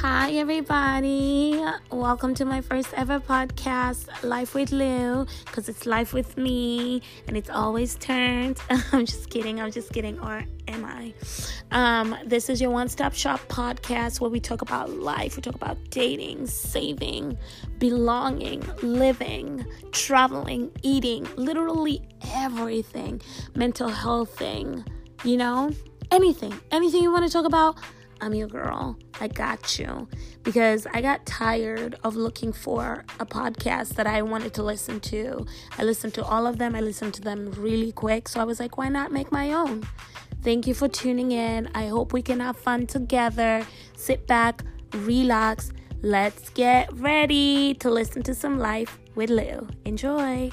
Hi, everybody. Welcome to my first ever podcast, Life with Lou, because it's life with me and it's always turned. I'm just kidding. I'm just kidding. Or am I? Um, this is your one stop shop podcast where we talk about life. We talk about dating, saving, belonging, living, traveling, eating, literally everything, mental health thing, you know, anything, anything you want to talk about I'm your girl. I got you. Because I got tired of looking for a podcast that I wanted to listen to. I listened to all of them, I listened to them really quick. So I was like, why not make my own? Thank you for tuning in. I hope we can have fun together. Sit back, relax. Let's get ready to listen to some life with Lou. Enjoy.